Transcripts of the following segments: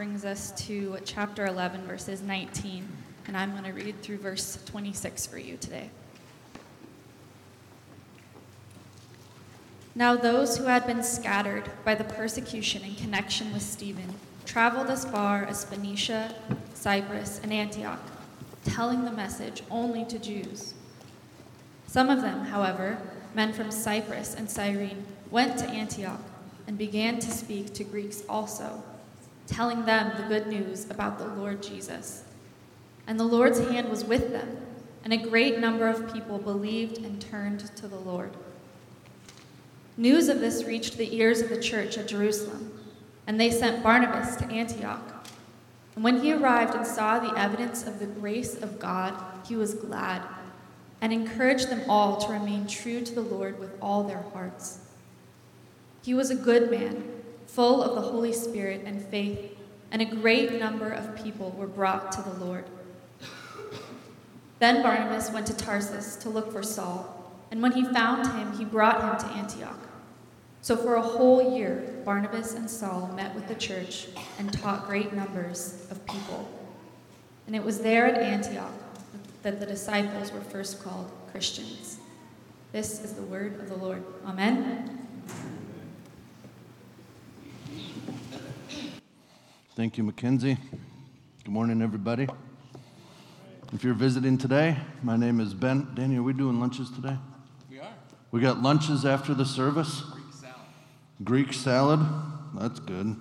Brings us to chapter 11, verses 19, and I'm going to read through verse 26 for you today. Now, those who had been scattered by the persecution in connection with Stephen traveled as far as Phoenicia, Cyprus, and Antioch, telling the message only to Jews. Some of them, however, men from Cyprus and Cyrene, went to Antioch and began to speak to Greeks also telling them the good news about the Lord Jesus. And the Lord's hand was with them, and a great number of people believed and turned to the Lord. News of this reached the ears of the church at Jerusalem, and they sent Barnabas to Antioch. And when he arrived and saw the evidence of the grace of God, he was glad and encouraged them all to remain true to the Lord with all their hearts. He was a good man full of the Holy Spirit and faith, and a great number of people were brought to the Lord. Then Barnabas went to Tarsus to look for Saul, and when he found him, he brought him to Antioch. So for a whole year, Barnabas and Saul met with the church and taught great numbers of people. And it was there at Antioch that the disciples were first called Christians. This is the word of the Lord. Amen. Thank you, Mackenzie. Good morning, everybody. If you're visiting today, my name is Ben. Danny, are we doing lunches today? We are. We got lunches after the service. Greek salad. Greek salad. That's good.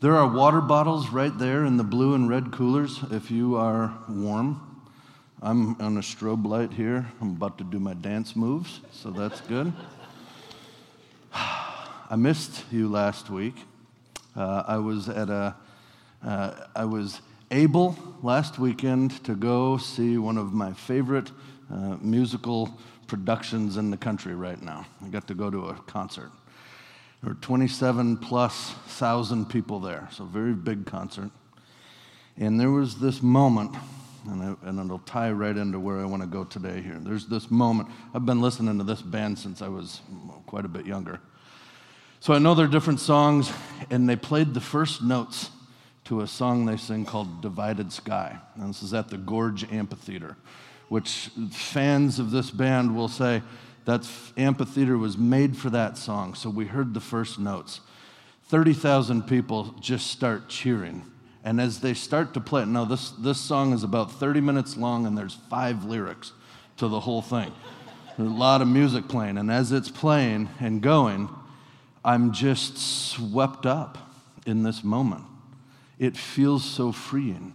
There are water bottles right there in the blue and red coolers if you are warm. I'm on a strobe light here. I'm about to do my dance moves, so that's good. I missed you last week. Uh, I was at a, uh, I was able last weekend to go see one of my favorite uh, musical productions in the country right now. I got to go to a concert. There were 27 plus thousand people there, so very big concert. And there was this moment, and, I, and it'll tie right into where I want to go today here. There's this moment. I've been listening to this band since I was quite a bit younger. So I know they're different songs, and they played the first notes to a song they sing called Divided Sky. And this is at the Gorge Amphitheater, which fans of this band will say that amphitheater was made for that song. So we heard the first notes. 30,000 people just start cheering. And as they start to play it, now this, this song is about 30 minutes long and there's five lyrics to the whole thing. There's a lot of music playing. And as it's playing and going, I'm just swept up in this moment. It feels so freeing.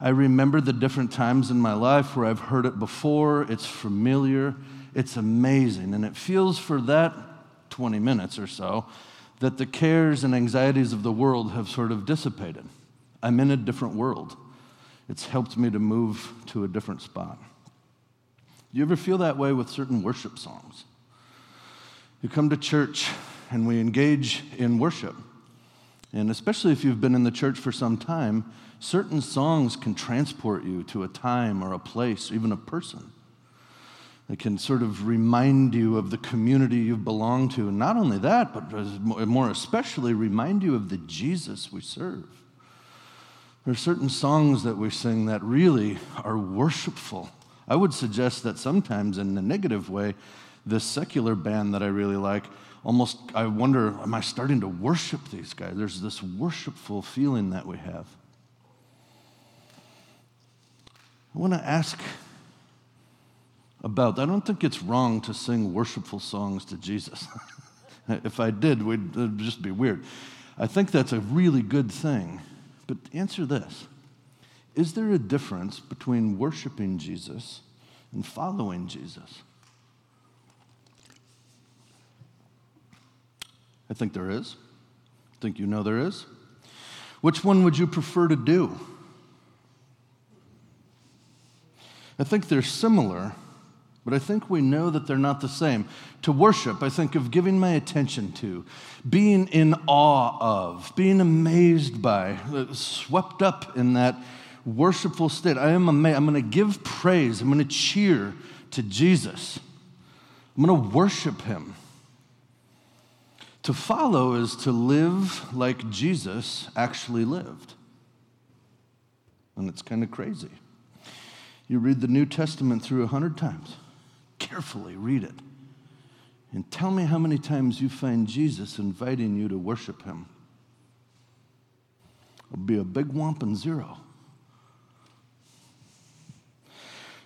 I remember the different times in my life where I've heard it before, it's familiar, it's amazing, and it feels for that 20 minutes or so that the cares and anxieties of the world have sort of dissipated. I'm in a different world. It's helped me to move to a different spot. Do you ever feel that way with certain worship songs? You come to church and we engage in worship. And especially if you've been in the church for some time, certain songs can transport you to a time or a place, or even a person. They can sort of remind you of the community you belong to. And not only that, but more especially remind you of the Jesus we serve. There are certain songs that we sing that really are worshipful. I would suggest that sometimes, in a negative way, this secular band that I really like almost, I wonder, am I starting to worship these guys? There's this worshipful feeling that we have. I want to ask about, I don't think it's wrong to sing worshipful songs to Jesus. if I did, we'd, it'd just be weird. I think that's a really good thing. But answer this Is there a difference between worshiping Jesus and following Jesus? I think there is. I think you know there is. Which one would you prefer to do? I think they're similar, but I think we know that they're not the same. To worship, I think of giving my attention to, being in awe of, being amazed by, swept up in that worshipful state. I am amazed. I'm going to give praise. I'm going to cheer to Jesus. I'm going to worship him. To follow is to live like Jesus actually lived. And it's kind of crazy. You read the New Testament through a hundred times. Carefully read it. And tell me how many times you find Jesus inviting you to worship him. It'll be a big whomping zero.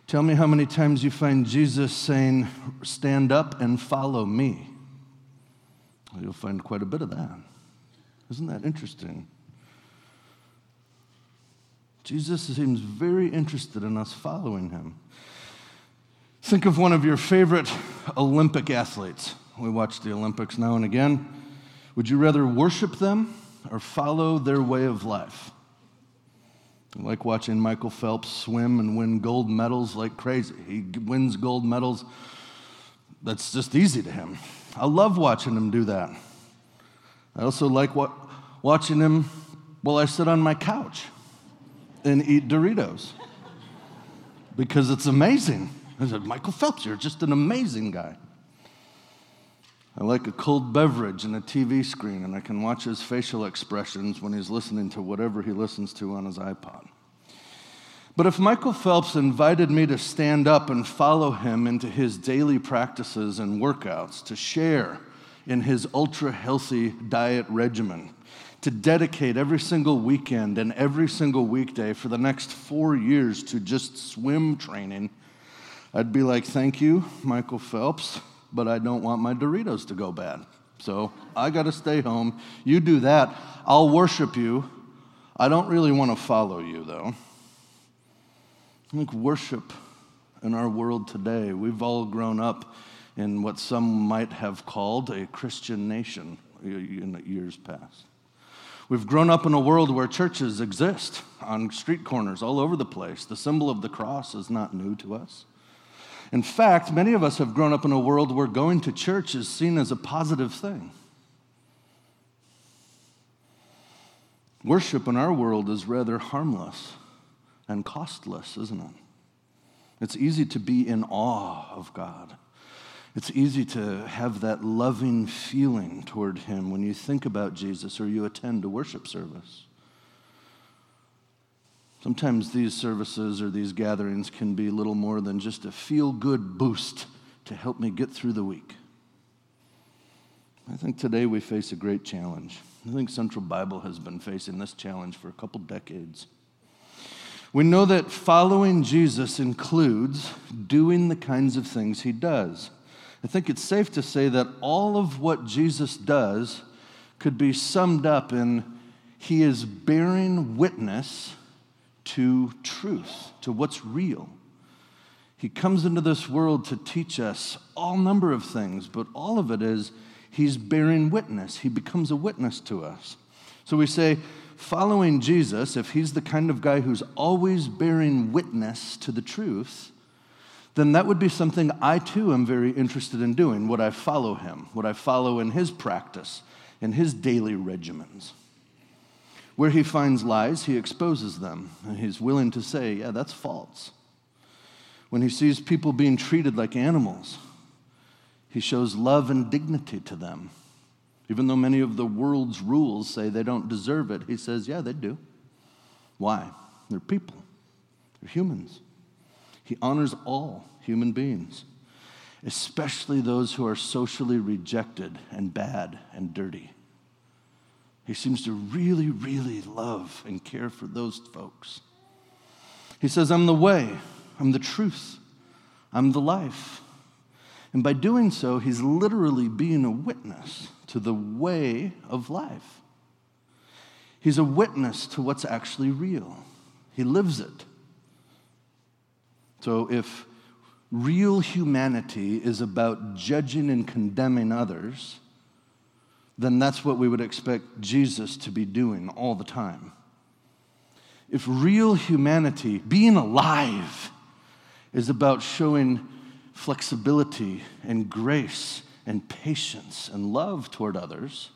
Tell me how many times you find Jesus saying, Stand up and follow me. You'll find quite a bit of that. Isn't that interesting? Jesus seems very interested in us following him. Think of one of your favorite Olympic athletes. We watch the Olympics now and again. Would you rather worship them or follow their way of life? I like watching Michael Phelps swim and win gold medals like crazy. He wins gold medals. That's just easy to him. I love watching him do that. I also like what, watching him while I sit on my couch and eat Doritos because it's amazing. I said, Michael Phelps, you're just an amazing guy. I like a cold beverage and a TV screen, and I can watch his facial expressions when he's listening to whatever he listens to on his iPod. But if Michael Phelps invited me to stand up and follow him into his daily practices and workouts, to share in his ultra healthy diet regimen, to dedicate every single weekend and every single weekday for the next four years to just swim training, I'd be like, thank you, Michael Phelps, but I don't want my Doritos to go bad. So I got to stay home. You do that. I'll worship you. I don't really want to follow you, though. I think worship in our world today, we've all grown up in what some might have called a Christian nation in years past. We've grown up in a world where churches exist on street corners all over the place. The symbol of the cross is not new to us. In fact, many of us have grown up in a world where going to church is seen as a positive thing. Worship in our world is rather harmless and costless, isn't it? It's easy to be in awe of God. It's easy to have that loving feeling toward Him when you think about Jesus or you attend a worship service. Sometimes these services or these gatherings can be little more than just a feel good boost to help me get through the week. I think today we face a great challenge. I think Central Bible has been facing this challenge for a couple decades. We know that following Jesus includes doing the kinds of things he does. I think it's safe to say that all of what Jesus does could be summed up in he is bearing witness to truth, to what's real. He comes into this world to teach us all number of things, but all of it is he's bearing witness. He becomes a witness to us. So we say, following Jesus, if he's the kind of guy who's always bearing witness to the truth, then that would be something I too am very interested in doing. Would I follow him? Would I follow in his practice, in his daily regimens? Where he finds lies, he exposes them, and he's willing to say, yeah, that's false. When he sees people being treated like animals, he shows love and dignity to them. Even though many of the world's rules say they don't deserve it, he says, yeah, they do. Why? They're people, they're humans. He honors all human beings, especially those who are socially rejected and bad and dirty. He seems to really, really love and care for those folks. He says, I'm the way, I'm the truth, I'm the life. And by doing so, he's literally being a witness to the way of life. He's a witness to what's actually real. He lives it. So if real humanity is about judging and condemning others, then that's what we would expect Jesus to be doing all the time. If real humanity, being alive, is about showing flexibility and grace and patience and love toward others,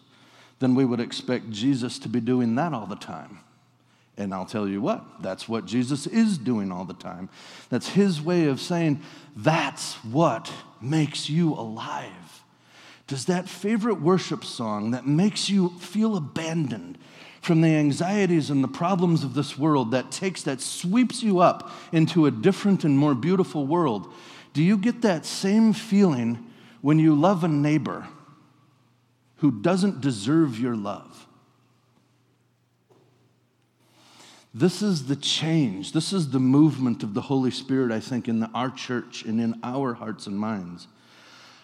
then we would expect Jesus to be doing that all the time. And I'll tell you what, that's what Jesus is doing all the time. That's his way of saying, that's what makes you alive. Does that favorite worship song that makes you feel abandoned from the anxieties and the problems of this world, that takes, that sweeps you up into a different and more beautiful world, do you get that same feeling when you love a neighbor who doesn't deserve your love? This is the change. This is the movement of the Holy Spirit, I think, in the, our church and in our hearts and minds.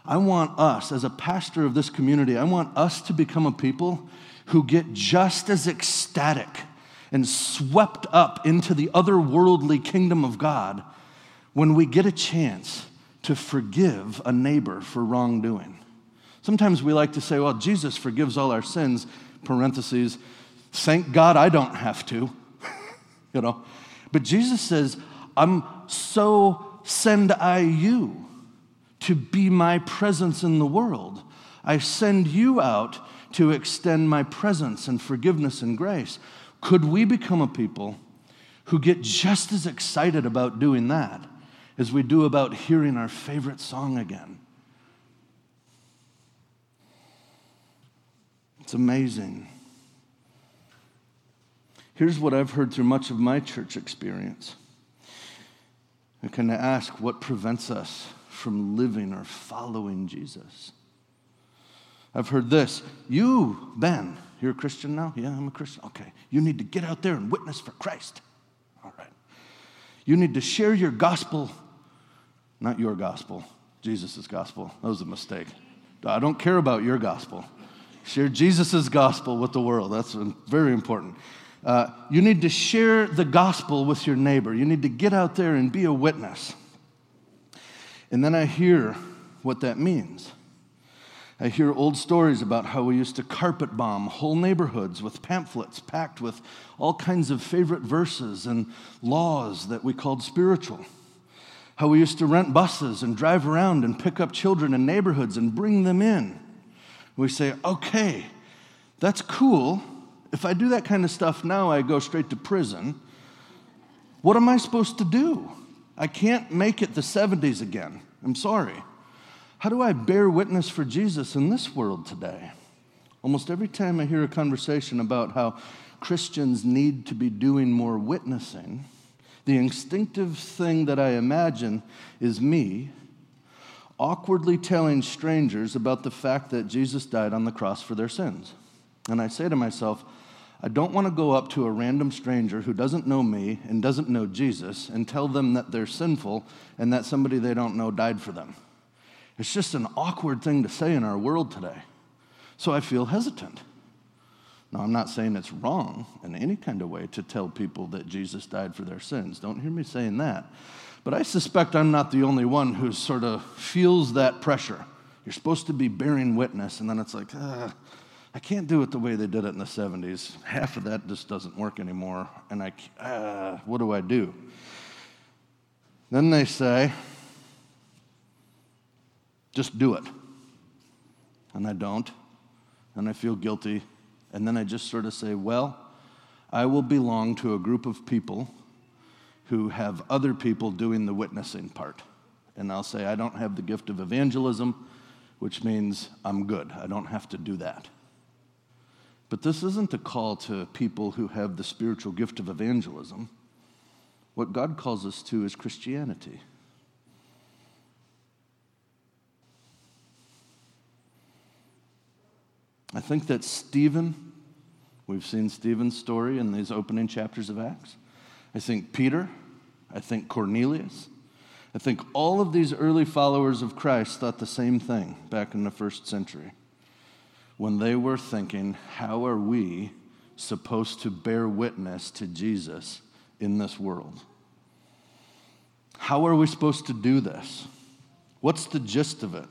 I want us, as a pastor of this community, I want us to become a people who get just as ecstatic and swept up into the otherworldly kingdom of God when we get a chance to forgive a neighbor for wrongdoing. Sometimes we like to say, well, Jesus forgives all our sins, parentheses, thank God I don't have to, you know. But Jesus says, I'm so send I you to be my presence in the world. I send you out to extend my presence and forgiveness and grace. Could we become a people who get just as excited about doing that as we do about hearing our favorite song again? It's amazing. Here's what I've heard through much of my church experience. I kind of ask what prevents us from living or following Jesus. I've heard this. You, Ben, you're a Christian now? Yeah, I'm a Christian. Okay. You need to get out there and witness for Christ. All right. You need to share your gospel, not your gospel, Jesus' gospel. That was a mistake. I don't care about your gospel. Share Jesus' gospel with the world. That's very important. Uh, you need to share the gospel with your neighbor. You need to get out there and be a witness. And then I hear what that means. I hear old stories about how we used to carpet bomb whole neighborhoods with pamphlets packed with all kinds of favorite verses and laws that we called spiritual. How we used to rent buses and drive around and pick up children in neighborhoods and bring them in. We say, okay, that's cool. If I do that kind of stuff now, I go straight to prison. What am I supposed to do? I can't make it the 70s again. I'm sorry. How do I bear witness for Jesus in this world today? Almost every time I hear a conversation about how Christians need to be doing more witnessing, the instinctive thing that I imagine is me awkwardly telling strangers about the fact that Jesus died on the cross for their sins. And I say to myself, I don't want to go up to a random stranger who doesn't know me and doesn't know Jesus and tell them that they're sinful and that somebody they don't know died for them. It's just an awkward thing to say in our world today. So I feel hesitant. Now, I'm not saying it's wrong in any kind of way to tell people that Jesus died for their sins. Don't hear me saying that. But I suspect I'm not the only one who sort of feels that pressure. You're supposed to be bearing witness, and then it's like, I can't do it the way they did it in the 70s. Half of that just doesn't work anymore. And I, uh, what do I do? Then they say, just do it. And I don't. And I feel guilty. And then I just sort of say, well, I will belong to a group of people who have other people doing the witnessing part. And I'll say, I don't have the gift of evangelism, which means I'm good. I don't have to do that. But this isn't a call to people who have the spiritual gift of evangelism. What God calls us to is Christianity. I think that Stephen, we've seen Stephen's story in these opening chapters of Acts. I think Peter, I think Cornelius, I think all of these early followers of Christ thought the same thing back in the first century when they were thinking, how are we supposed to bear witness to Jesus in this world? How are we supposed to do this? What's the gist of it?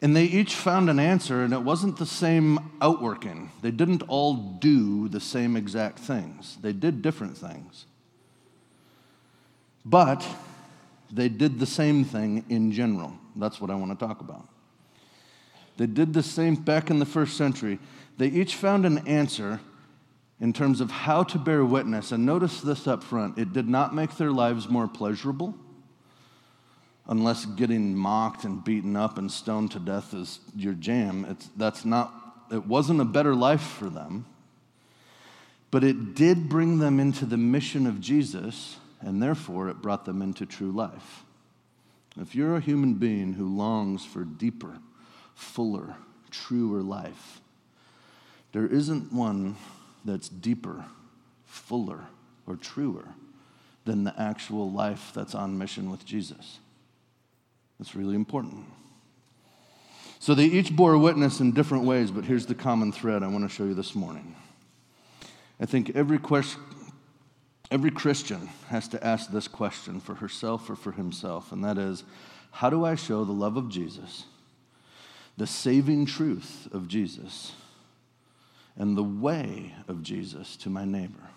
And they each found an answer, and it wasn't the same outworking. They didn't all do the same exact things, they did different things. But they did the same thing in general. That's what I want to talk about. They did the same back in the first century. They each found an answer in terms of how to bear witness. And notice this up front it did not make their lives more pleasurable, unless getting mocked and beaten up and stoned to death is your jam. It's, that's not, it wasn't a better life for them, but it did bring them into the mission of Jesus, and therefore it brought them into true life. If you're a human being who longs for deeper, fuller, truer life, there isn't one that's deeper, fuller, or truer than the actual life that's on mission with Jesus. That's really important. So they each bore witness in different ways, but here's the common thread I want to show you this morning. I think every, every Christian has to ask this question for herself or for himself, and that is how do I show the love of Jesus, the saving truth of Jesus, and the way of Jesus to my neighbor?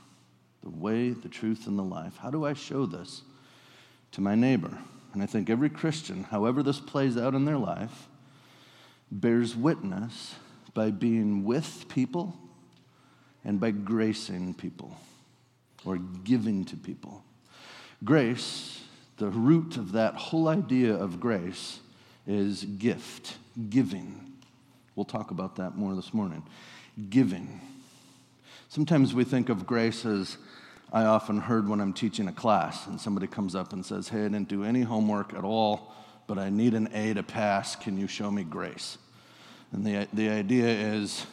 The way, the truth, and the life. How do I show this to my neighbor? And I think every Christian, however this plays out in their life, bears witness by being with people and by gracing people or giving to people. Grace, the root of that whole idea of grace, is gift, giving. We'll talk about that more this morning. Giving. Sometimes we think of grace as I often heard when I'm teaching a class and somebody comes up and says, Hey, I didn't do any homework at all, but I need an A to pass. Can you show me grace? And the, the idea is,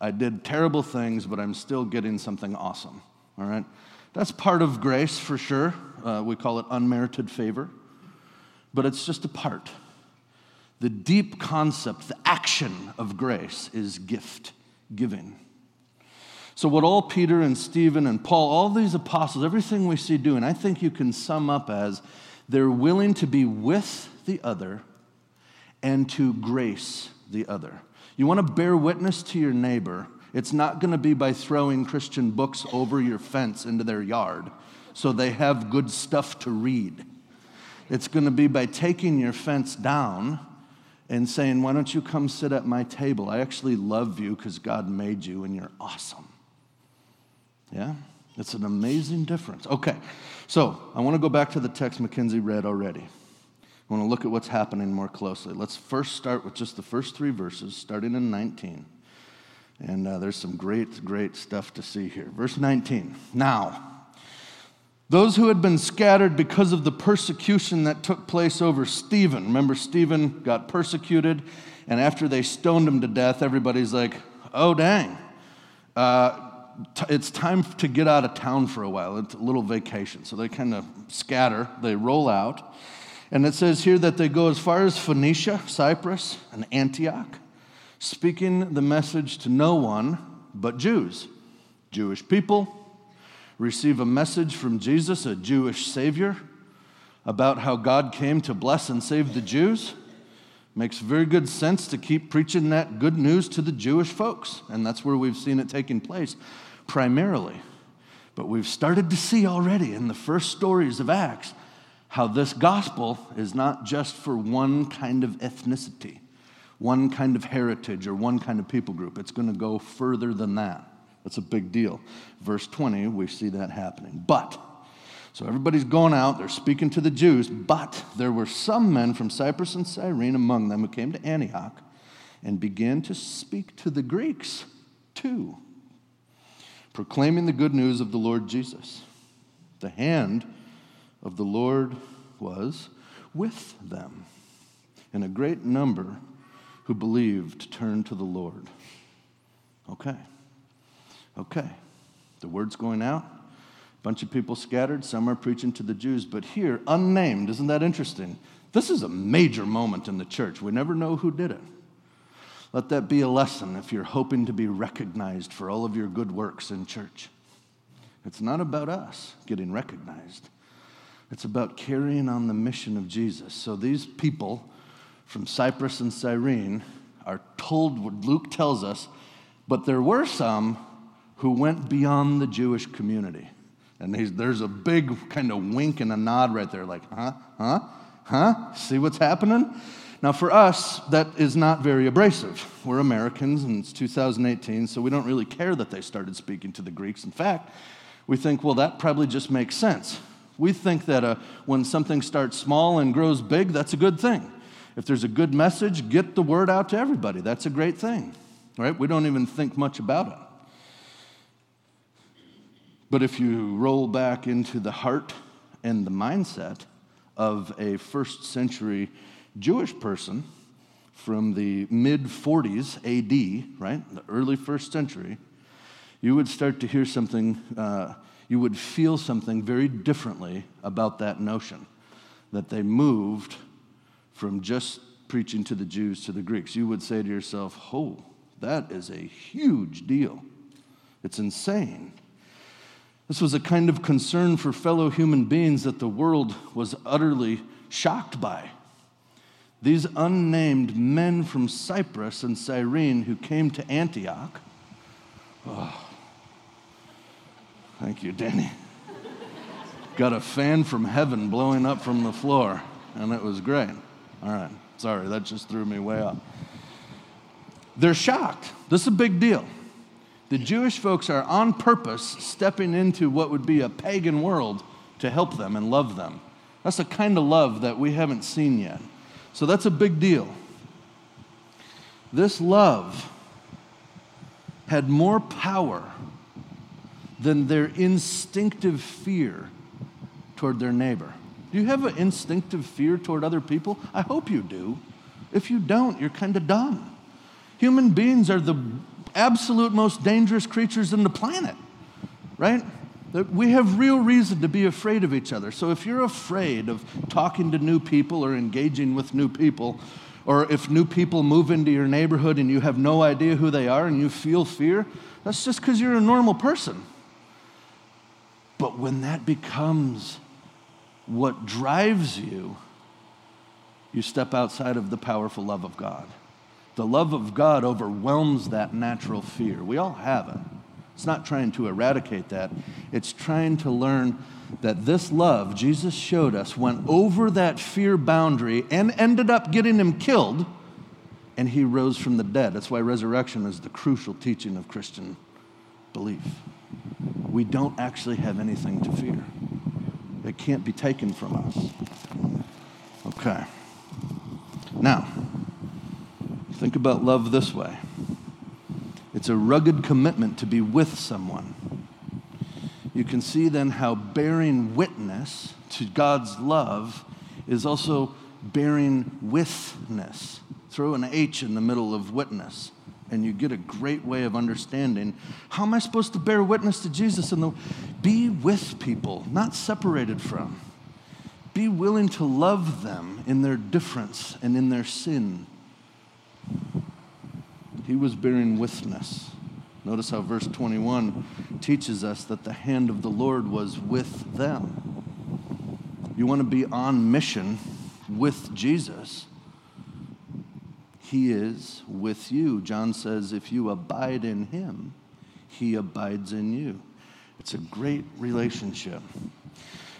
I did terrible things, but I'm still getting something awesome. All right? That's part of grace for sure. Uh, we call it unmerited favor, but it's just a part. The deep concept, the action of grace is gift, giving. So, what all Peter and Stephen and Paul, all these apostles, everything we see doing, I think you can sum up as they're willing to be with the other and to grace the other. You want to bear witness to your neighbor, it's not going to be by throwing Christian books over your fence into their yard so they have good stuff to read. It's going to be by taking your fence down and saying, Why don't you come sit at my table? I actually love you because God made you and you're awesome. Yeah? It's an amazing difference. Okay, so I want to go back to the text Mackenzie read already. I want to look at what's happening more closely. Let's first start with just the first three verses, starting in 19. And uh, there's some great, great stuff to see here. Verse 19. Now, those who had been scattered because of the persecution that took place over Stephen. Remember, Stephen got persecuted, and after they stoned him to death, everybody's like, oh, dang. Uh, it's time to get out of town for a while. It's a little vacation. So they kind of scatter, they roll out. And it says here that they go as far as Phoenicia, Cyprus, and Antioch, speaking the message to no one but Jews. Jewish people receive a message from Jesus, a Jewish Savior, about how God came to bless and save the Jews. Makes very good sense to keep preaching that good news to the Jewish folks. And that's where we've seen it taking place primarily. But we've started to see already in the first stories of Acts how this gospel is not just for one kind of ethnicity, one kind of heritage, or one kind of people group. It's going to go further than that. That's a big deal. Verse 20, we see that happening. But, so everybody's going out, they're speaking to the Jews, but there were some men from Cyprus and Cyrene among them who came to Antioch and began to speak to the Greeks too proclaiming the good news of the Lord Jesus. The hand of the Lord was with them, and a great number who believed turned to the Lord. Okay. Okay. The word's going out. A bunch of people scattered. Some are preaching to the Jews, but here, unnamed. Isn't that interesting? This is a major moment in the church. We never know who did it. Let that be a lesson if you're hoping to be recognized for all of your good works in church. It's not about us getting recognized, it's about carrying on the mission of Jesus. So these people from Cyprus and Cyrene are told what Luke tells us, but there were some who went beyond the Jewish community. And there's a big kind of wink and a nod right there, like, huh, huh, huh? See what's happening? Now, for us, that is not very abrasive. We're Americans and it's 2018, so we don't really care that they started speaking to the Greeks. In fact, we think, well, that probably just makes sense. We think that uh, when something starts small and grows big, that's a good thing. If there's a good message, get the word out to everybody. That's a great thing, right? We don't even think much about it. But if you roll back into the heart and the mindset of a first century Jewish person from the mid 40s AD, right, the early first century, you would start to hear something, uh, you would feel something very differently about that notion that they moved from just preaching to the Jews to the Greeks. You would say to yourself, oh, that is a huge deal. It's insane. This was a kind of concern for fellow human beings that the world was utterly shocked by. These unnamed men from Cyprus and Cyrene who came to Antioch. Oh, thank you, Danny. Got a fan from heaven blowing up from the floor, and it was great. All right, sorry, that just threw me way up. They're shocked. This is a big deal. The Jewish folks are on purpose stepping into what would be a pagan world to help them and love them. That's a kind of love that we haven't seen yet. So that's a big deal. This love had more power than their instinctive fear toward their neighbor. Do you have an instinctive fear toward other people? I hope you do. If you don't, you're kind of dumb. Human beings are the absolute most dangerous creatures in the planet, right? We have real reason to be afraid of each other. So if you're afraid of talking to new people or engaging with new people, or if new people move into your neighborhood and you have no idea who they are and you feel fear, that's just because you're a normal person. But when that becomes what drives you, you step outside of the powerful love of God. The love of God overwhelms that natural fear. We all have it. It's not trying to eradicate that, it's trying to learn that this love Jesus showed us went over that fear boundary and ended up getting him killed, and he rose from the dead. That's why resurrection is the crucial teaching of Christian belief. We don't actually have anything to fear, it can't be taken from us. Okay. Now, Think about love this way it's a rugged commitment to be with someone. You can see then how bearing witness to God's love is also bearing witness. Throw an H in the middle of witness, and you get a great way of understanding how am I supposed to bear witness to Jesus and the be with people, not separated from. Be willing to love them in their difference and in their sin he was bearing witness. Notice how verse 21 teaches us that the hand of the Lord was with them. You want to be on mission with Jesus. He is with you. John says, if you abide in him, he abides in you. It's a great relationship.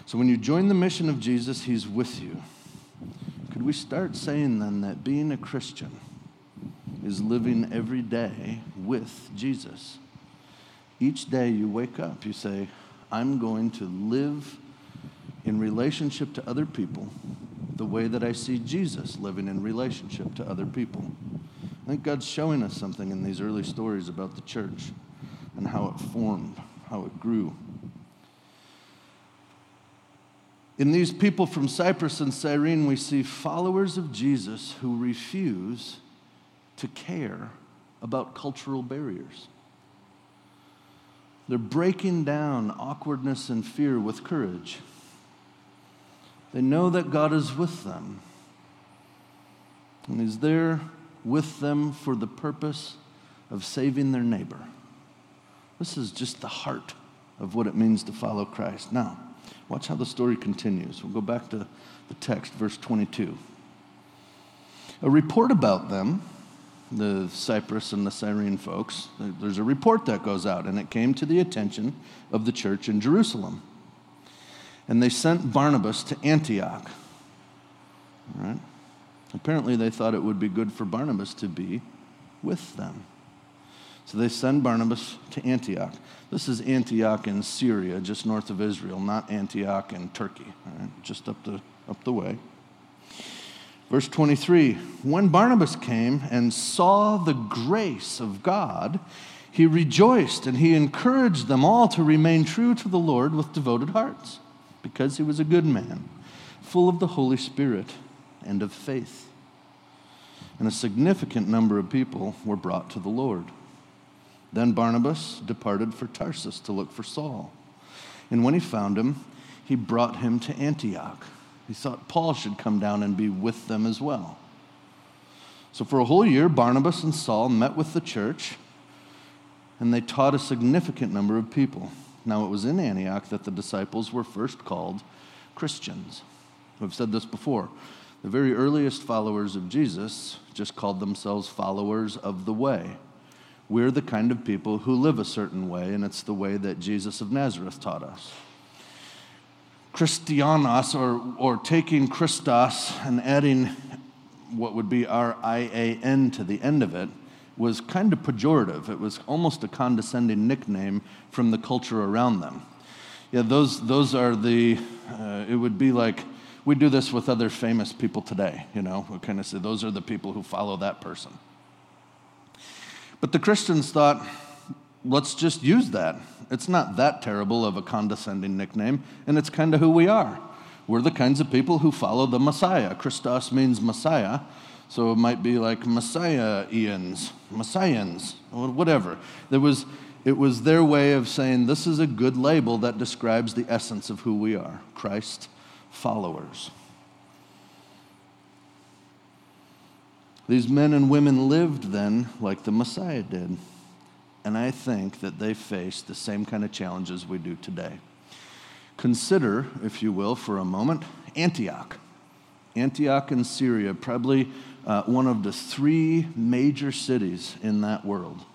So when you join the mission of Jesus, he's with you. Could we start saying then that being a Christian, is living every day with Jesus. Each day you wake up, you say, I'm going to live in relationship to other people the way that I see Jesus living in relationship to other people. I think God's showing us something in these early stories about the church and how it formed, how it grew. In these people from Cyprus and Cyrene, we see followers of Jesus who refuse to care about cultural barriers. They're breaking down awkwardness and fear with courage. They know that God is with them and He's there with them for the purpose of saving their neighbor. This is just the heart of what it means to follow Christ. Now, watch how the story continues. We'll go back to the text, verse 22. a report about them, the Cyprus and the Cyrene folks, there's a report that goes out, and it came to the attention of the church in Jerusalem. And they sent Barnabas to Antioch. All right? Apparently, they thought it would be good for Barnabas to be with them. So they send Barnabas to Antioch. This is Antioch in Syria, just north of Israel, not Antioch in Turkey, just up the, up the way. Verse 23 When Barnabas came and saw the grace of God, he rejoiced and he encouraged them all to remain true to the Lord with devoted hearts, because he was a good man, full of the Holy Spirit and of faith. And a significant number of people were brought to the Lord. Then Barnabas departed for Tarsus to look for Saul. And when he found him, he brought him to Antioch. He thought Paul should come down and be with them as well. So for a whole year, Barnabas and Saul met with the church, and they taught a significant number of people. Now, it was in Antioch that the disciples were first called Christians. We've said this before. The very earliest followers of Jesus just called themselves followers of the way. We're the kind of people who live a certain way, and it's the way that Jesus of Nazareth taught us. Christianos, or, or taking Christos and adding what would be R I A N to the end of it, was kind of pejorative. It was almost a condescending nickname from the culture around them. Yeah, those, those are the, uh, it would be like, we do this with other famous people today, you know, we kind of say those are the people who follow that person. But the Christians thought, let's just use that. It's not that terrible of a condescending nickname, and it's kind of who we are. We're the kinds of people who follow the Messiah. Christos means Messiah, so it might be like Messiah-ians, Messiahans, whatever. There was, it was their way of saying this is a good label that describes the essence of who we are Christ followers. These men and women lived then like the Messiah did. And I think that they faced the same kind of challenges we do today. Consider, if you will, for a moment, Antioch. Antioch in Syria, probably uh, one of the three major cities in that world.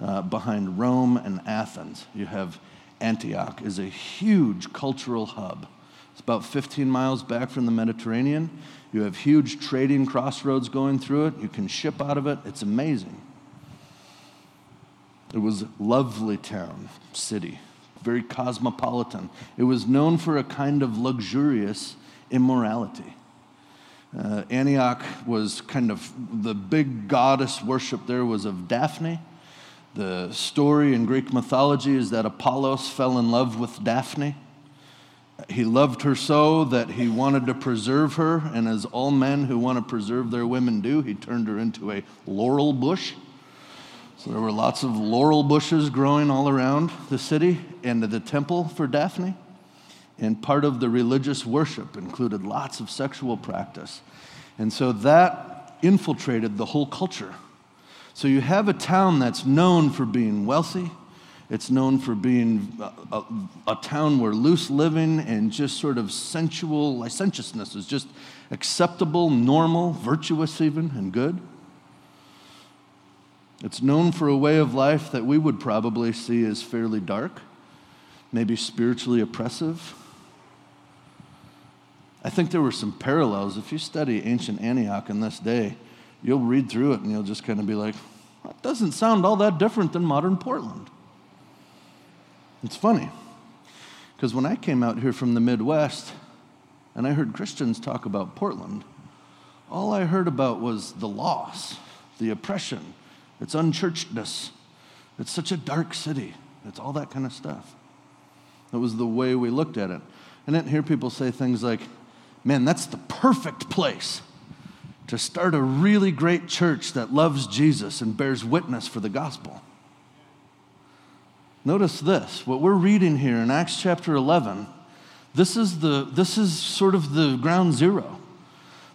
Uh, behind Rome and Athens, you have Antioch is a huge cultural hub. It's about 15 miles back from the Mediterranean. You have huge trading crossroads going through it. You can ship out of it. It's amazing. It was lovely town, city, very cosmopolitan. It was known for a kind of luxurious immorality. Uh, Antioch was kind of the big goddess worship there was of Daphne. The story in Greek mythology is that Apollos fell in love with Daphne. He loved her so that he wanted to preserve her, and as all men who want to preserve their women do, he turned her into a laurel bush. So there were lots of laurel bushes growing all around the city and the temple for Daphne. And part of the religious worship included lots of sexual practice. And so that infiltrated the whole culture. So you have a town that's known for being wealthy, it's known for being a, a, a, town where loose living and just sort of sensual licentiousness is just acceptable, normal, virtuous, even, and good. It's known for a way of life that we would probably see as fairly dark, maybe spiritually oppressive. I think there were some parallels. If you study ancient Antioch in this day, you'll read through it and you'll just kind of be like, that doesn't sound all that different than modern Portland. It's funny, because when I came out here from the Midwest and I heard Christians talk about Portland, all I heard about was the loss, the oppression, its unchurchedness. It's such a dark city. It's all that kind of stuff. That was the way we looked at it. I didn't hear people say things like, man, that's the perfect place to start a really great church that loves Jesus and bears witness for the gospel. Notice this what we're reading here in Acts chapter 11, this is, the, this is sort of the ground zero.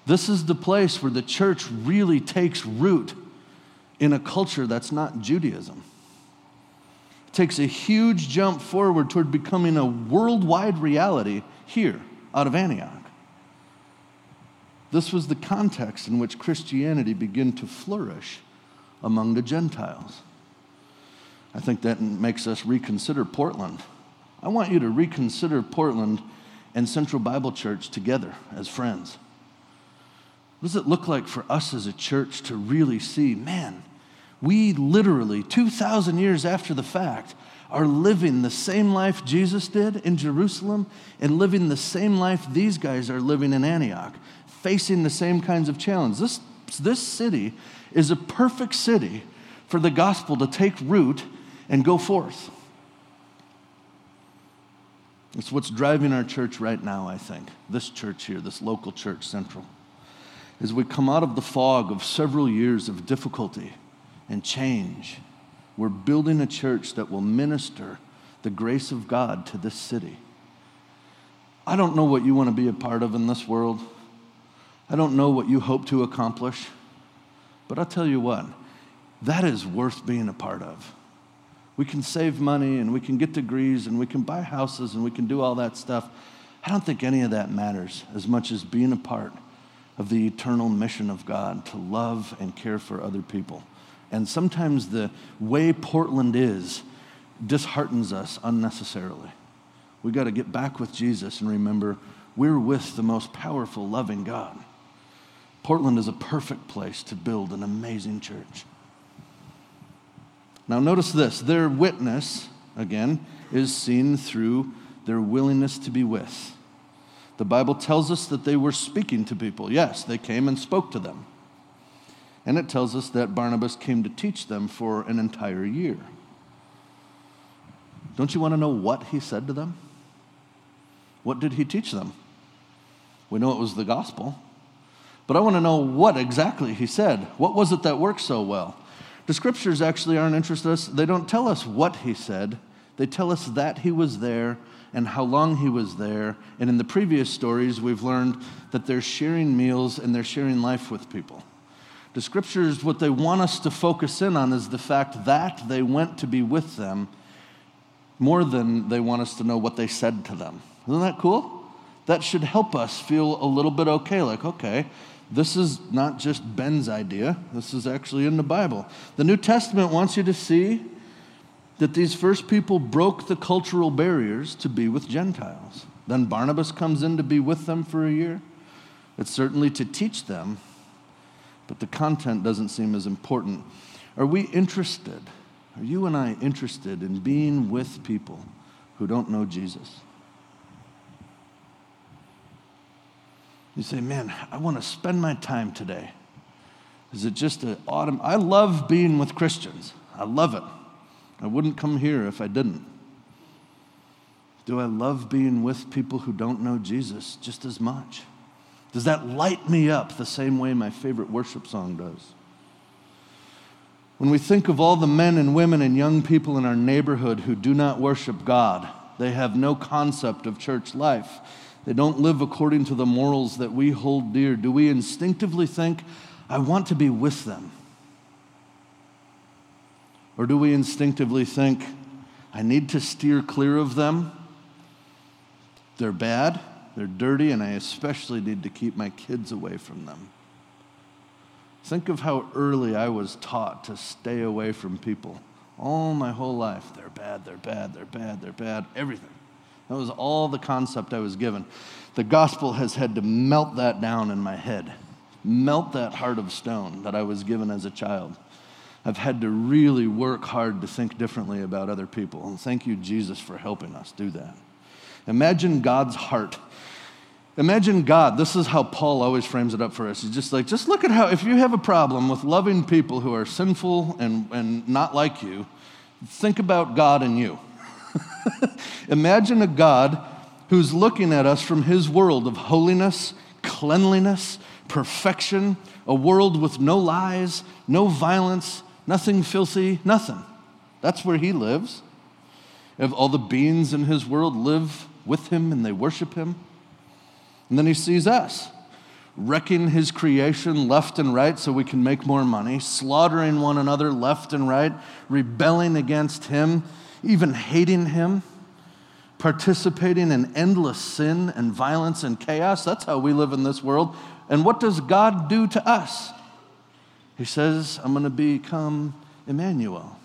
This is the place where the church really takes root in a culture that's not Judaism. It takes a huge jump forward toward becoming a worldwide reality here out of Antioch. This was the context in which Christianity began to flourish among the Gentiles. I think that makes us reconsider Portland. I want you to reconsider Portland and Central Bible Church together as friends. What does it look like for us as a church to really see, man, we literally, 2,000 years after the fact, are living the same life Jesus did in Jerusalem and living the same life these guys are living in Antioch, facing the same kinds of challenges. This, this city is a perfect city for the gospel to take root and go forth. It's what's driving our church right now, I think. This church here, this local church, Central. As we come out of the fog of several years of difficulty and change, we're building a church that will minister the grace of God to this city. I don't know what you want to be a part of in this world. I don't know what you hope to accomplish. But I'll tell you what, that is worth being a part of. We can save money and we can get degrees and we can buy houses and we can do all that stuff. I don't think any of that matters as much as being a part of the eternal mission of God to love and care for other people. And sometimes the way Portland is disheartens us unnecessarily. We got to get back with Jesus and remember we're with the most powerful, loving God. Portland is a perfect place to build an amazing church. Now, notice this their witness, again, is seen through their willingness to be with. The Bible tells us that they were speaking to people. Yes, they came and spoke to them. And it tells us that Barnabas came to teach them for an entire year. Don't you want to know what he said to them? What did he teach them? We know it was the gospel. But I want to know what exactly he said. What was it that worked so well? The scriptures actually aren't interested in us. They don't tell us what he said, they tell us that he was there and how long he was there. And in the previous stories, we've learned that they're sharing meals and they're sharing life with people. The scriptures, what they want us to focus in on is the fact that they went to be with them more than they want us to know what they said to them. Isn't that cool? That should help us feel a little bit okay, like, okay, this is not just Ben's idea, this is actually in the Bible. The New Testament wants you to see that these first people broke the cultural barriers to be with Gentiles. Then Barnabas comes in to be with them for a year. It's certainly to teach them, but the content doesn't seem as important. Are we interested? Are you and I interested in being with people who don't know Jesus? You say, man, I want to spend my time today. Is it just an autumn? I love being with Christians. I love it. I wouldn't come here if I didn't. Do I love being with people who don't know Jesus just as much? Does that light me up the same way my favorite worship song does? When we think of all the men and women and young people in our neighborhood who do not worship God, they have no concept of church life. They don't live according to the morals that we hold dear. Do we instinctively think, I want to be with them? Or do we instinctively think, I need to steer clear of them? They're bad, they're dirty, and I especially need to keep my kids away from them. Think of how early I was taught to stay away from people. All my whole life, they're bad, they're bad, they're bad, they're bad, everything. That was all the concept I was given. The gospel has had to melt that down in my head, melt that heart of stone that I was given as a child. I've had to really work hard to think differently about other people. And thank you, Jesus, for helping us do that. Imagine God's heart. Imagine God. This is how Paul always frames it up for us. He's just like, just look at how, if you have a problem with loving people who are sinful and, and not like you, think about God and you. Imagine a God who's looking at us from his world of holiness, cleanliness, perfection, a world with no lies, no violence, nothing filthy, nothing. That's where he lives. If all the beings in his world live with him and they worship him. And then he sees us wrecking his creation left and right so we can make more money, slaughtering one another left and right, rebelling against him, even hating him, participating in endless sin and violence and chaos. That's how we live in this world. And what does God do to us? He says, I'm going to become Emmanuel,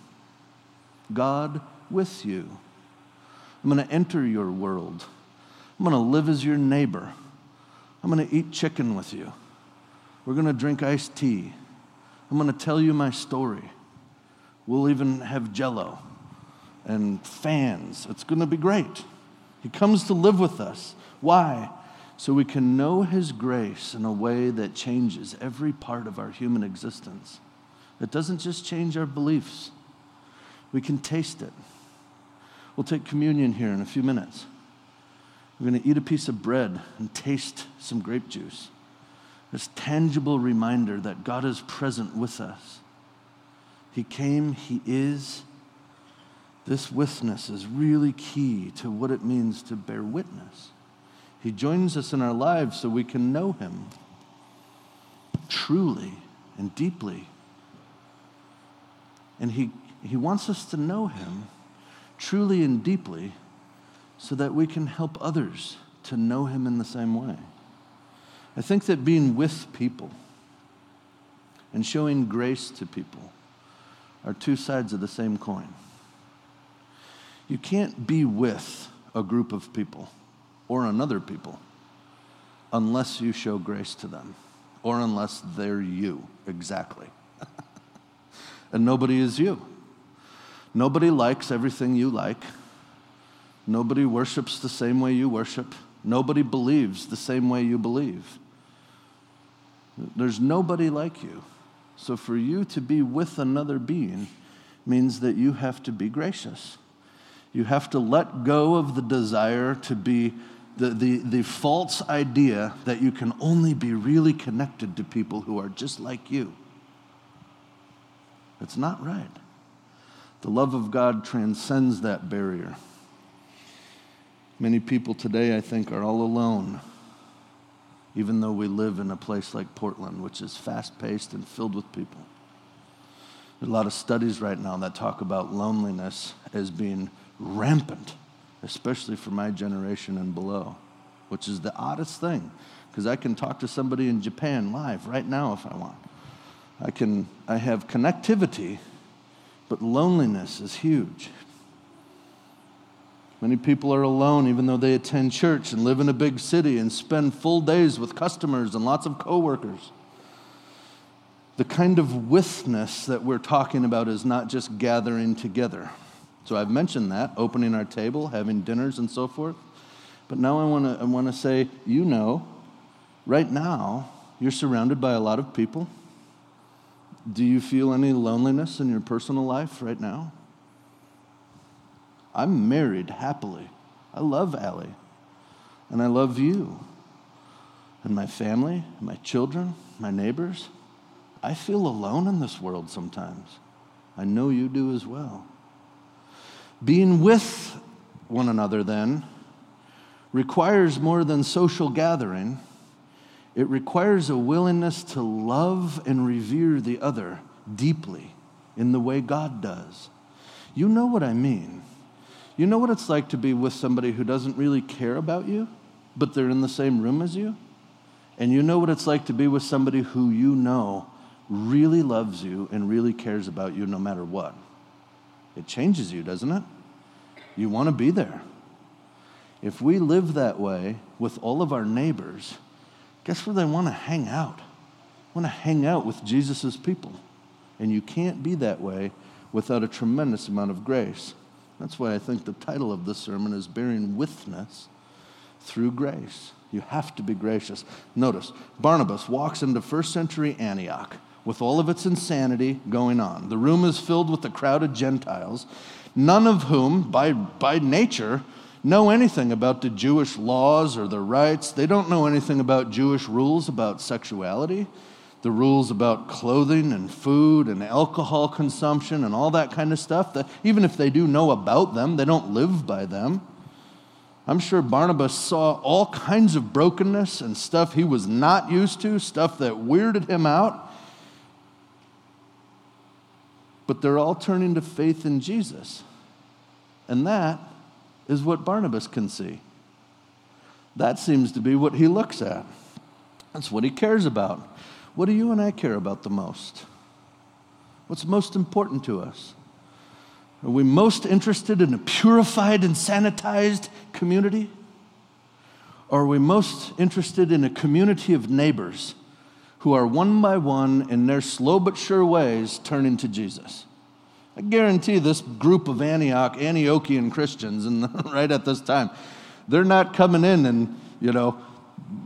God with you. I'm going to enter your world. I'm going to live as your neighbor. I'm going to eat chicken with you. We're going to drink iced tea. I'm going to tell you my story. We'll even have jello and fans. It's going to be great. He comes to live with us. Why? So we can know His grace in a way that changes every part of our human existence. It doesn't just change our beliefs, we can taste it. We'll take communion here in a few minutes. We're going to eat a piece of bread and taste some grape juice. This tangible reminder that God is present with us. He came, He is. This witness is really key to what it means to bear witness. He joins us in our lives so we can know Him truly and deeply. And He, he wants us to know Him truly and deeply so that we can help others to know Him in the same way. I think that being with people and showing grace to people are two sides of the same coin. You can't be with a group of people or another people unless you show grace to them or unless they're you exactly. and nobody is you. Nobody likes everything you like. Nobody worships the same way you worship. Nobody believes the same way you believe. There's nobody like you. So for you to be with another being means that you have to be gracious. You have to let go of the desire to be the, the, the false idea that you can only be really connected to people who are just like you. It's not right. The love of God transcends that barrier. Many people today, I think, are all alone even though we live in a place like Portland, which is fast paced and filled with people. There's a lot of studies right now that talk about loneliness as being rampant, especially for my generation and below, which is the oddest thing, because I can talk to somebody in Japan live right now if I want. I can I have connectivity, but loneliness is huge. Many people are alone even though they attend church and live in a big city and spend full days with customers and lots of coworkers. The kind of witness that we're talking about is not just gathering together. So I've mentioned that, opening our table, having dinners and so forth. But now I want to I want to say, you know, right now you're surrounded by a lot of people. Do you feel any loneliness in your personal life right now? I'm married happily. I love Allie. And I love you. And my family, my children, my neighbors. I feel alone in this world sometimes. I know you do as well. Being with one another, then, requires more than social gathering. It requires a willingness to love and revere the other deeply in the way God does. You know what I mean. You know what it's like to be with somebody who doesn't really care about you, but they're in the same room as you? And you know what it's like to be with somebody who you know really loves you and really cares about you no matter what. It changes you, doesn't it? You want to be there. If we live that way with all of our neighbors, guess where they want to hang out? Want to hang out with Jesus' people. And you can't be that way without a tremendous amount of grace. That's why I think the title of this sermon is Bearing Witness Through Grace. You have to be gracious. Notice, Barnabas walks into first century Antioch with all of its insanity going on. The room is filled with a crowd of Gentiles, none of whom, by, by nature, know anything about the Jewish laws or the rites. They don't know anything about Jewish rules about sexuality the rules about clothing and food and alcohol consumption and all that kind of stuff, that even if they do know about them, they don't live by them. I'm sure Barnabas saw all kinds of brokenness and stuff he was not used to, stuff that weirded him out. But they're all turning to faith in Jesus. And that is what Barnabas can see. That seems to be what he looks at. That's what he cares about. What do you and I care about the most? What's most important to us? Are we most interested in a purified and sanitized community? Or are we most interested in a community of neighbors who are one by one, in their slow but sure ways, turning to Jesus? I guarantee this group of Antioch, Antiochian Christians, and right at this time, they're not coming in and, you know,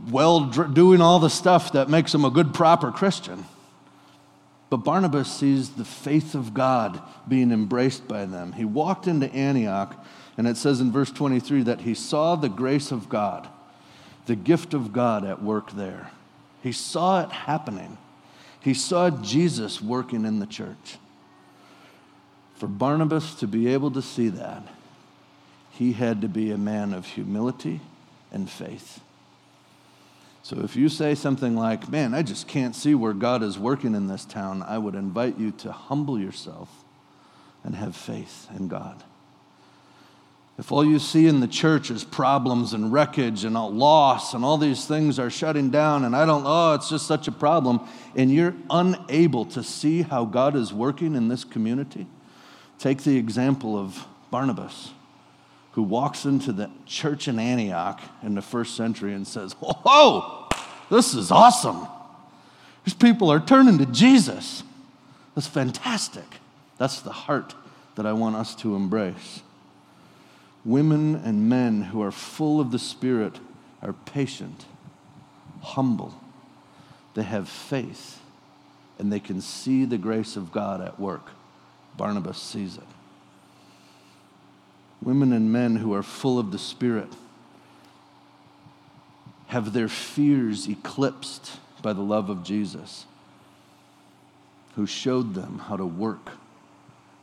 well, doing all the stuff that makes them a good, proper Christian. But Barnabas sees the faith of God being embraced by them. He walked into Antioch, and it says in verse 23 that he saw the grace of God, the gift of God at work there. He saw it happening. He saw Jesus working in the church. For Barnabas to be able to see that, he had to be a man of humility and faith. So if you say something like, Man, I just can't see where God is working in this town, I would invite you to humble yourself and have faith in God. If all you see in the church is problems and wreckage and loss and all these things are shutting down, and I don't, oh, it's just such a problem, and you're unable to see how God is working in this community, take the example of Barnabas, who walks into the church in Antioch in the first century and says, Whoa! This is awesome. These people are turning to Jesus. That's fantastic. That's the heart that I want us to embrace. Women and men who are full of the Spirit are patient, humble, they have faith, and they can see the grace of God at work. Barnabas sees it. Women and men who are full of the Spirit have their fears eclipsed by the love of Jesus, who showed them how to work.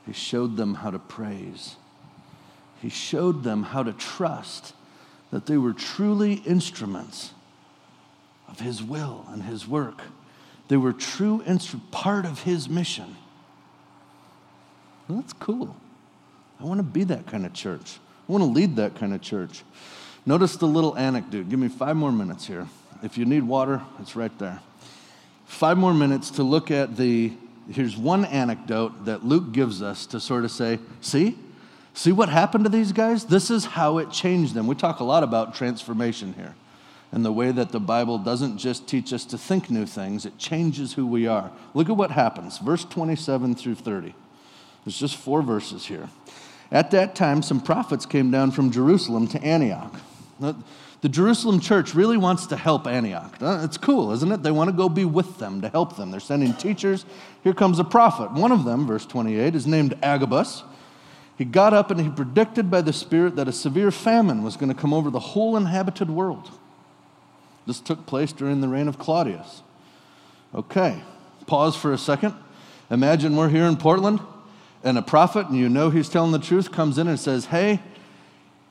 He showed them how to praise. He showed them how to trust that they were truly instruments of His will and His work. They were true instru- part of His mission. Well, that's cool. I want to be that kind of church. I want to lead that kind of church. Notice the little anecdote. Give me five more minutes here. If you need water, it's right there. Five more minutes to look at the. Here's one anecdote that Luke gives us to sort of say, see? See what happened to these guys? This is how it changed them. We talk a lot about transformation here and the way that the Bible doesn't just teach us to think new things, it changes who we are. Look at what happens. Verse 27 through 30. There's just four verses here. At that time, some prophets came down from Jerusalem to Antioch. The Jerusalem church really wants to help Antioch. Uh, it's cool, isn't it? They want to go be with them, to help them. They're sending teachers. Here comes a prophet. One of them, verse 28, is named Agabus. He got up and he predicted by the Spirit that a severe famine was going to come over the whole inhabited world. This took place during the reign of Claudius. Okay, pause for a second. Imagine we're here in Portland and a prophet, and you know he's telling the truth, comes in and says, Hey,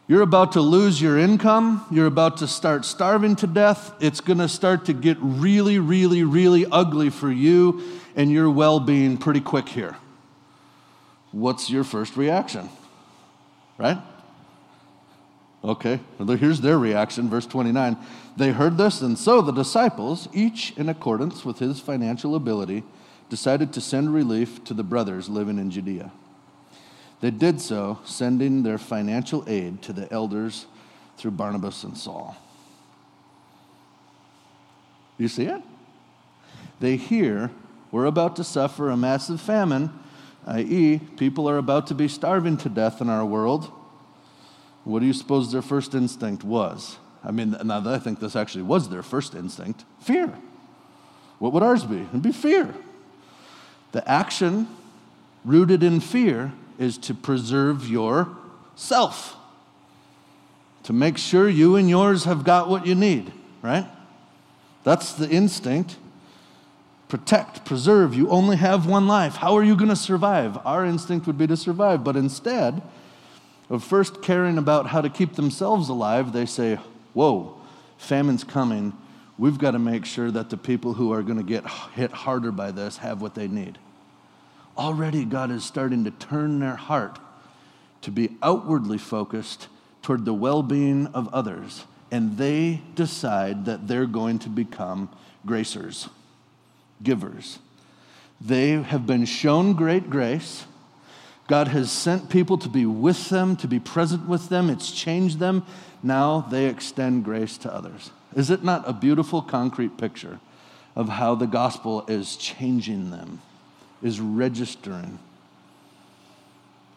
you're about to lose your income. You're about to start starving to death. It's going to start to get really, really, really ugly for you and your well being pretty quick here. What's your first reaction? Right? Okay, here's their reaction, verse 29. They heard this, and so the disciples, each in accordance with his financial ability, decided to send relief to the brothers living in Judea. They did so, sending their financial aid to the elders through Barnabas and Saul. You see it? They hear we're about to suffer a massive famine, i.e., people are about to be starving to death in our world. What do you suppose their first instinct was? I mean, now I think this actually was their first instinct fear. What would ours be? It'd be fear. The action rooted in fear is to preserve yourself, to make sure you and yours have got what you need, right? That's the instinct. Protect, preserve. You only have one life. How are you going to survive? Our instinct would be to survive, but instead of first caring about how to keep themselves alive, they say, Whoa, famine's coming. We've got to make sure that the people who are going to get hit harder by this have what they need already God is starting to turn their heart to be outwardly focused toward the well being of others and they decide that they're going to become gracers, givers. They have been shown great grace. God has sent people to be with them, to be present with them. It's changed them. Now they extend grace to others. Is it not a beautiful concrete picture of how the gospel is changing them, is registering?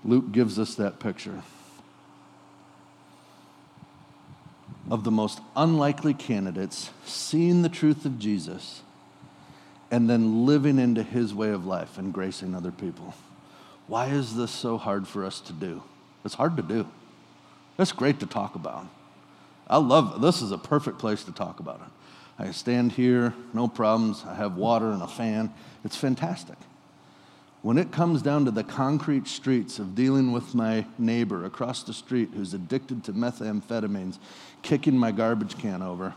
Luke gives us that picture of the most unlikely candidates seeing the truth of Jesus and then living into his way of life and gracing other people. Why is this so hard for us to do? It's hard to do. It's great to talk about. I love this is a perfect place to talk about it. I stand here, no problems. I have water and a fan. It's fantastic. When it comes down to the concrete streets of dealing with my neighbor across the street who's addicted to methamphetamines, kicking my garbage can over,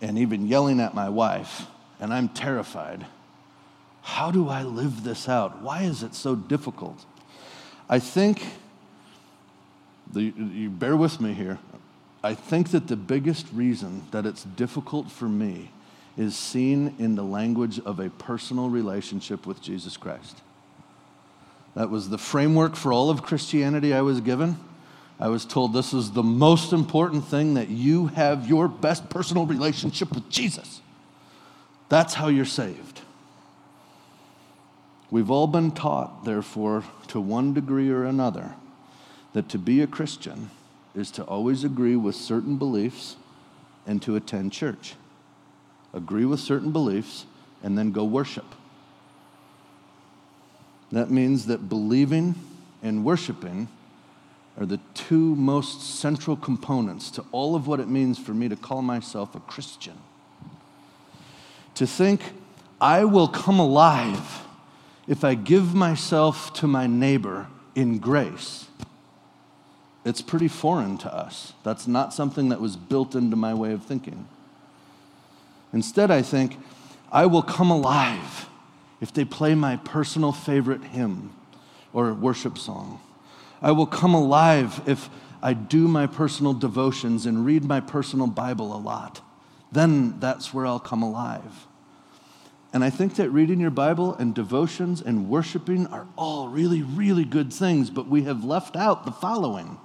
and even yelling at my wife, and I'm terrified. How do I live this out? Why is it so difficult? I think, the, you bear with me here, I think that the biggest reason that it's difficult for me is seen in the language of a personal relationship with Jesus Christ. That was the framework for all of Christianity I was given. I was told this is the most important thing that you have your best personal relationship with Jesus. That's how you're saved. We've all been taught, therefore, to one degree or another, that to be a Christian is to always agree with certain beliefs and to attend church. Agree with certain beliefs and then go worship. That means that believing and worshiping are the two most central components to all of what it means for me to call myself a Christian. To think, I will come alive if I give myself to my neighbor in grace. It's pretty foreign to us. That's not something that was built into my way of thinking. Instead, I think, I will come alive if they play my personal favorite hymn or worship song. I will come alive if I do my personal devotions and read my personal Bible a lot. Then that's where I'll come alive. And I think that reading your Bible and devotions and worshiping are all really, really good things, but we have left out the following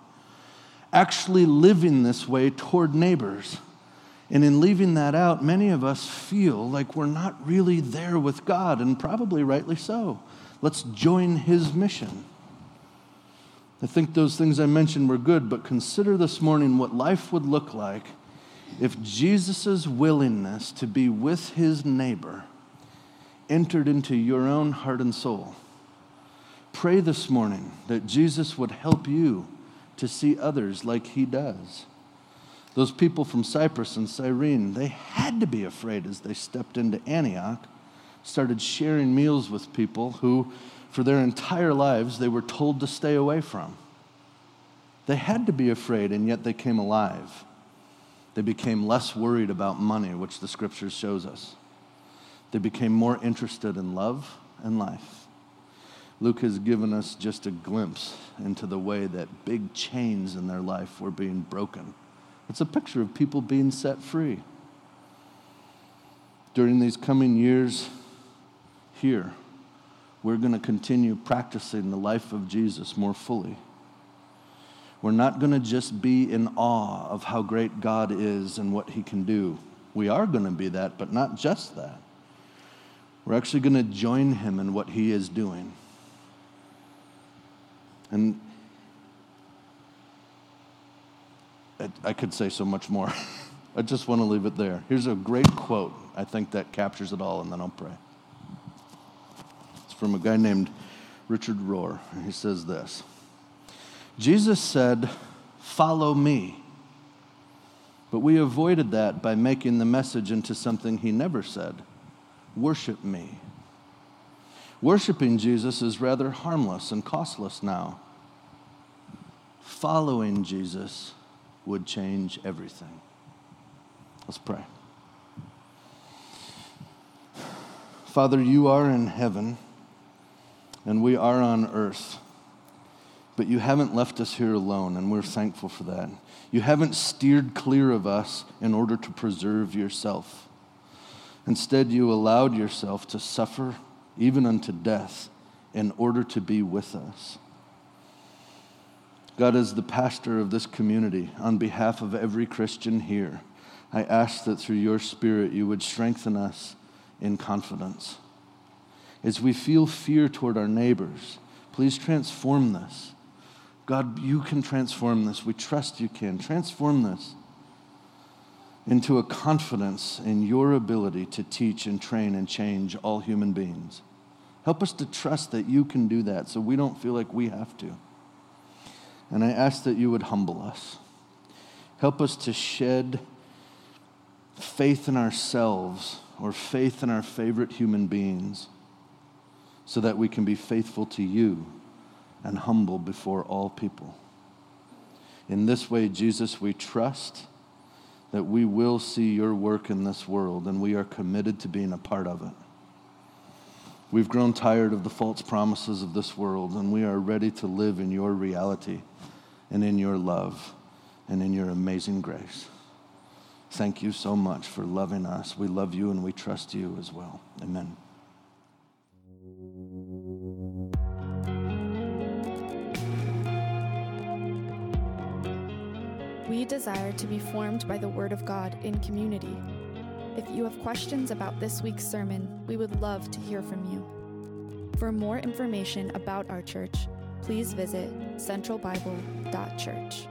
actually living this way toward neighbors. And in leaving that out, many of us feel like we're not really there with God, and probably rightly so. Let's join His mission. I think those things I mentioned were good, but consider this morning what life would look like if Jesus' willingness to be with his neighbor entered into your own heart and soul. Pray this morning that Jesus would help you to see others like he does. Those people from Cyprus and Cyrene, they had to be afraid as they stepped into Antioch, started sharing meals with people who, for their entire lives, they were told to stay away from. They had to be afraid, and yet they came alive. They became less worried about money, which the scripture shows us. They became more interested in love and life. Luke has given us just a glimpse into the way that big chains in their life were being broken it's a picture of people being set free. During these coming years here, we're going to continue practicing the life of Jesus more fully. We're not going to just be in awe of how great God is and what he can do. We are going to be that, but not just that. We're actually going to join him in what he is doing. And I could say so much more. I just want to leave it there. Here's a great quote. I think that captures it all, and then I'll pray. It's from a guy named Richard Rohr, he says this Jesus said, Follow me. But we avoided that by making the message into something he never said worship me. Worshiping Jesus is rather harmless and costless now. Following Jesus would change everything. Let's pray. Father, you are in heaven and we are on earth. But you haven't left us here alone, and we're thankful for that. You haven't steered clear of us in order to preserve yourself. Instead, you allowed yourself to suffer, even unto death, in order to be with us. God, as the pastor of this community, on behalf of every Christian here, I ask that through your Spirit you would strengthen us in confidence. As we feel fear toward our neighbors, please transform this. God, you can transform this. We trust you can. Transform this into a confidence in your ability to teach and train and change all human beings. Help us to trust that you can do that so we don't feel like we have to. And I ask that you would humble us. Help us to shed faith in ourselves or faith in our favorite human beings so that we can be faithful to you and humble before all people. In this way, Jesus, we trust that we will see your work in this world and we are committed to being a part of it. We've grown tired of the false promises of this world and we are ready to live in your reality and in your love and in your amazing grace. Thank you so much for loving us. We love you and we trust you as well. Amen. We desire to be formed by the Word of God in community. If you have questions about this week's sermon, we would love to hear from you. For more information about our church, please visit centralbible.church.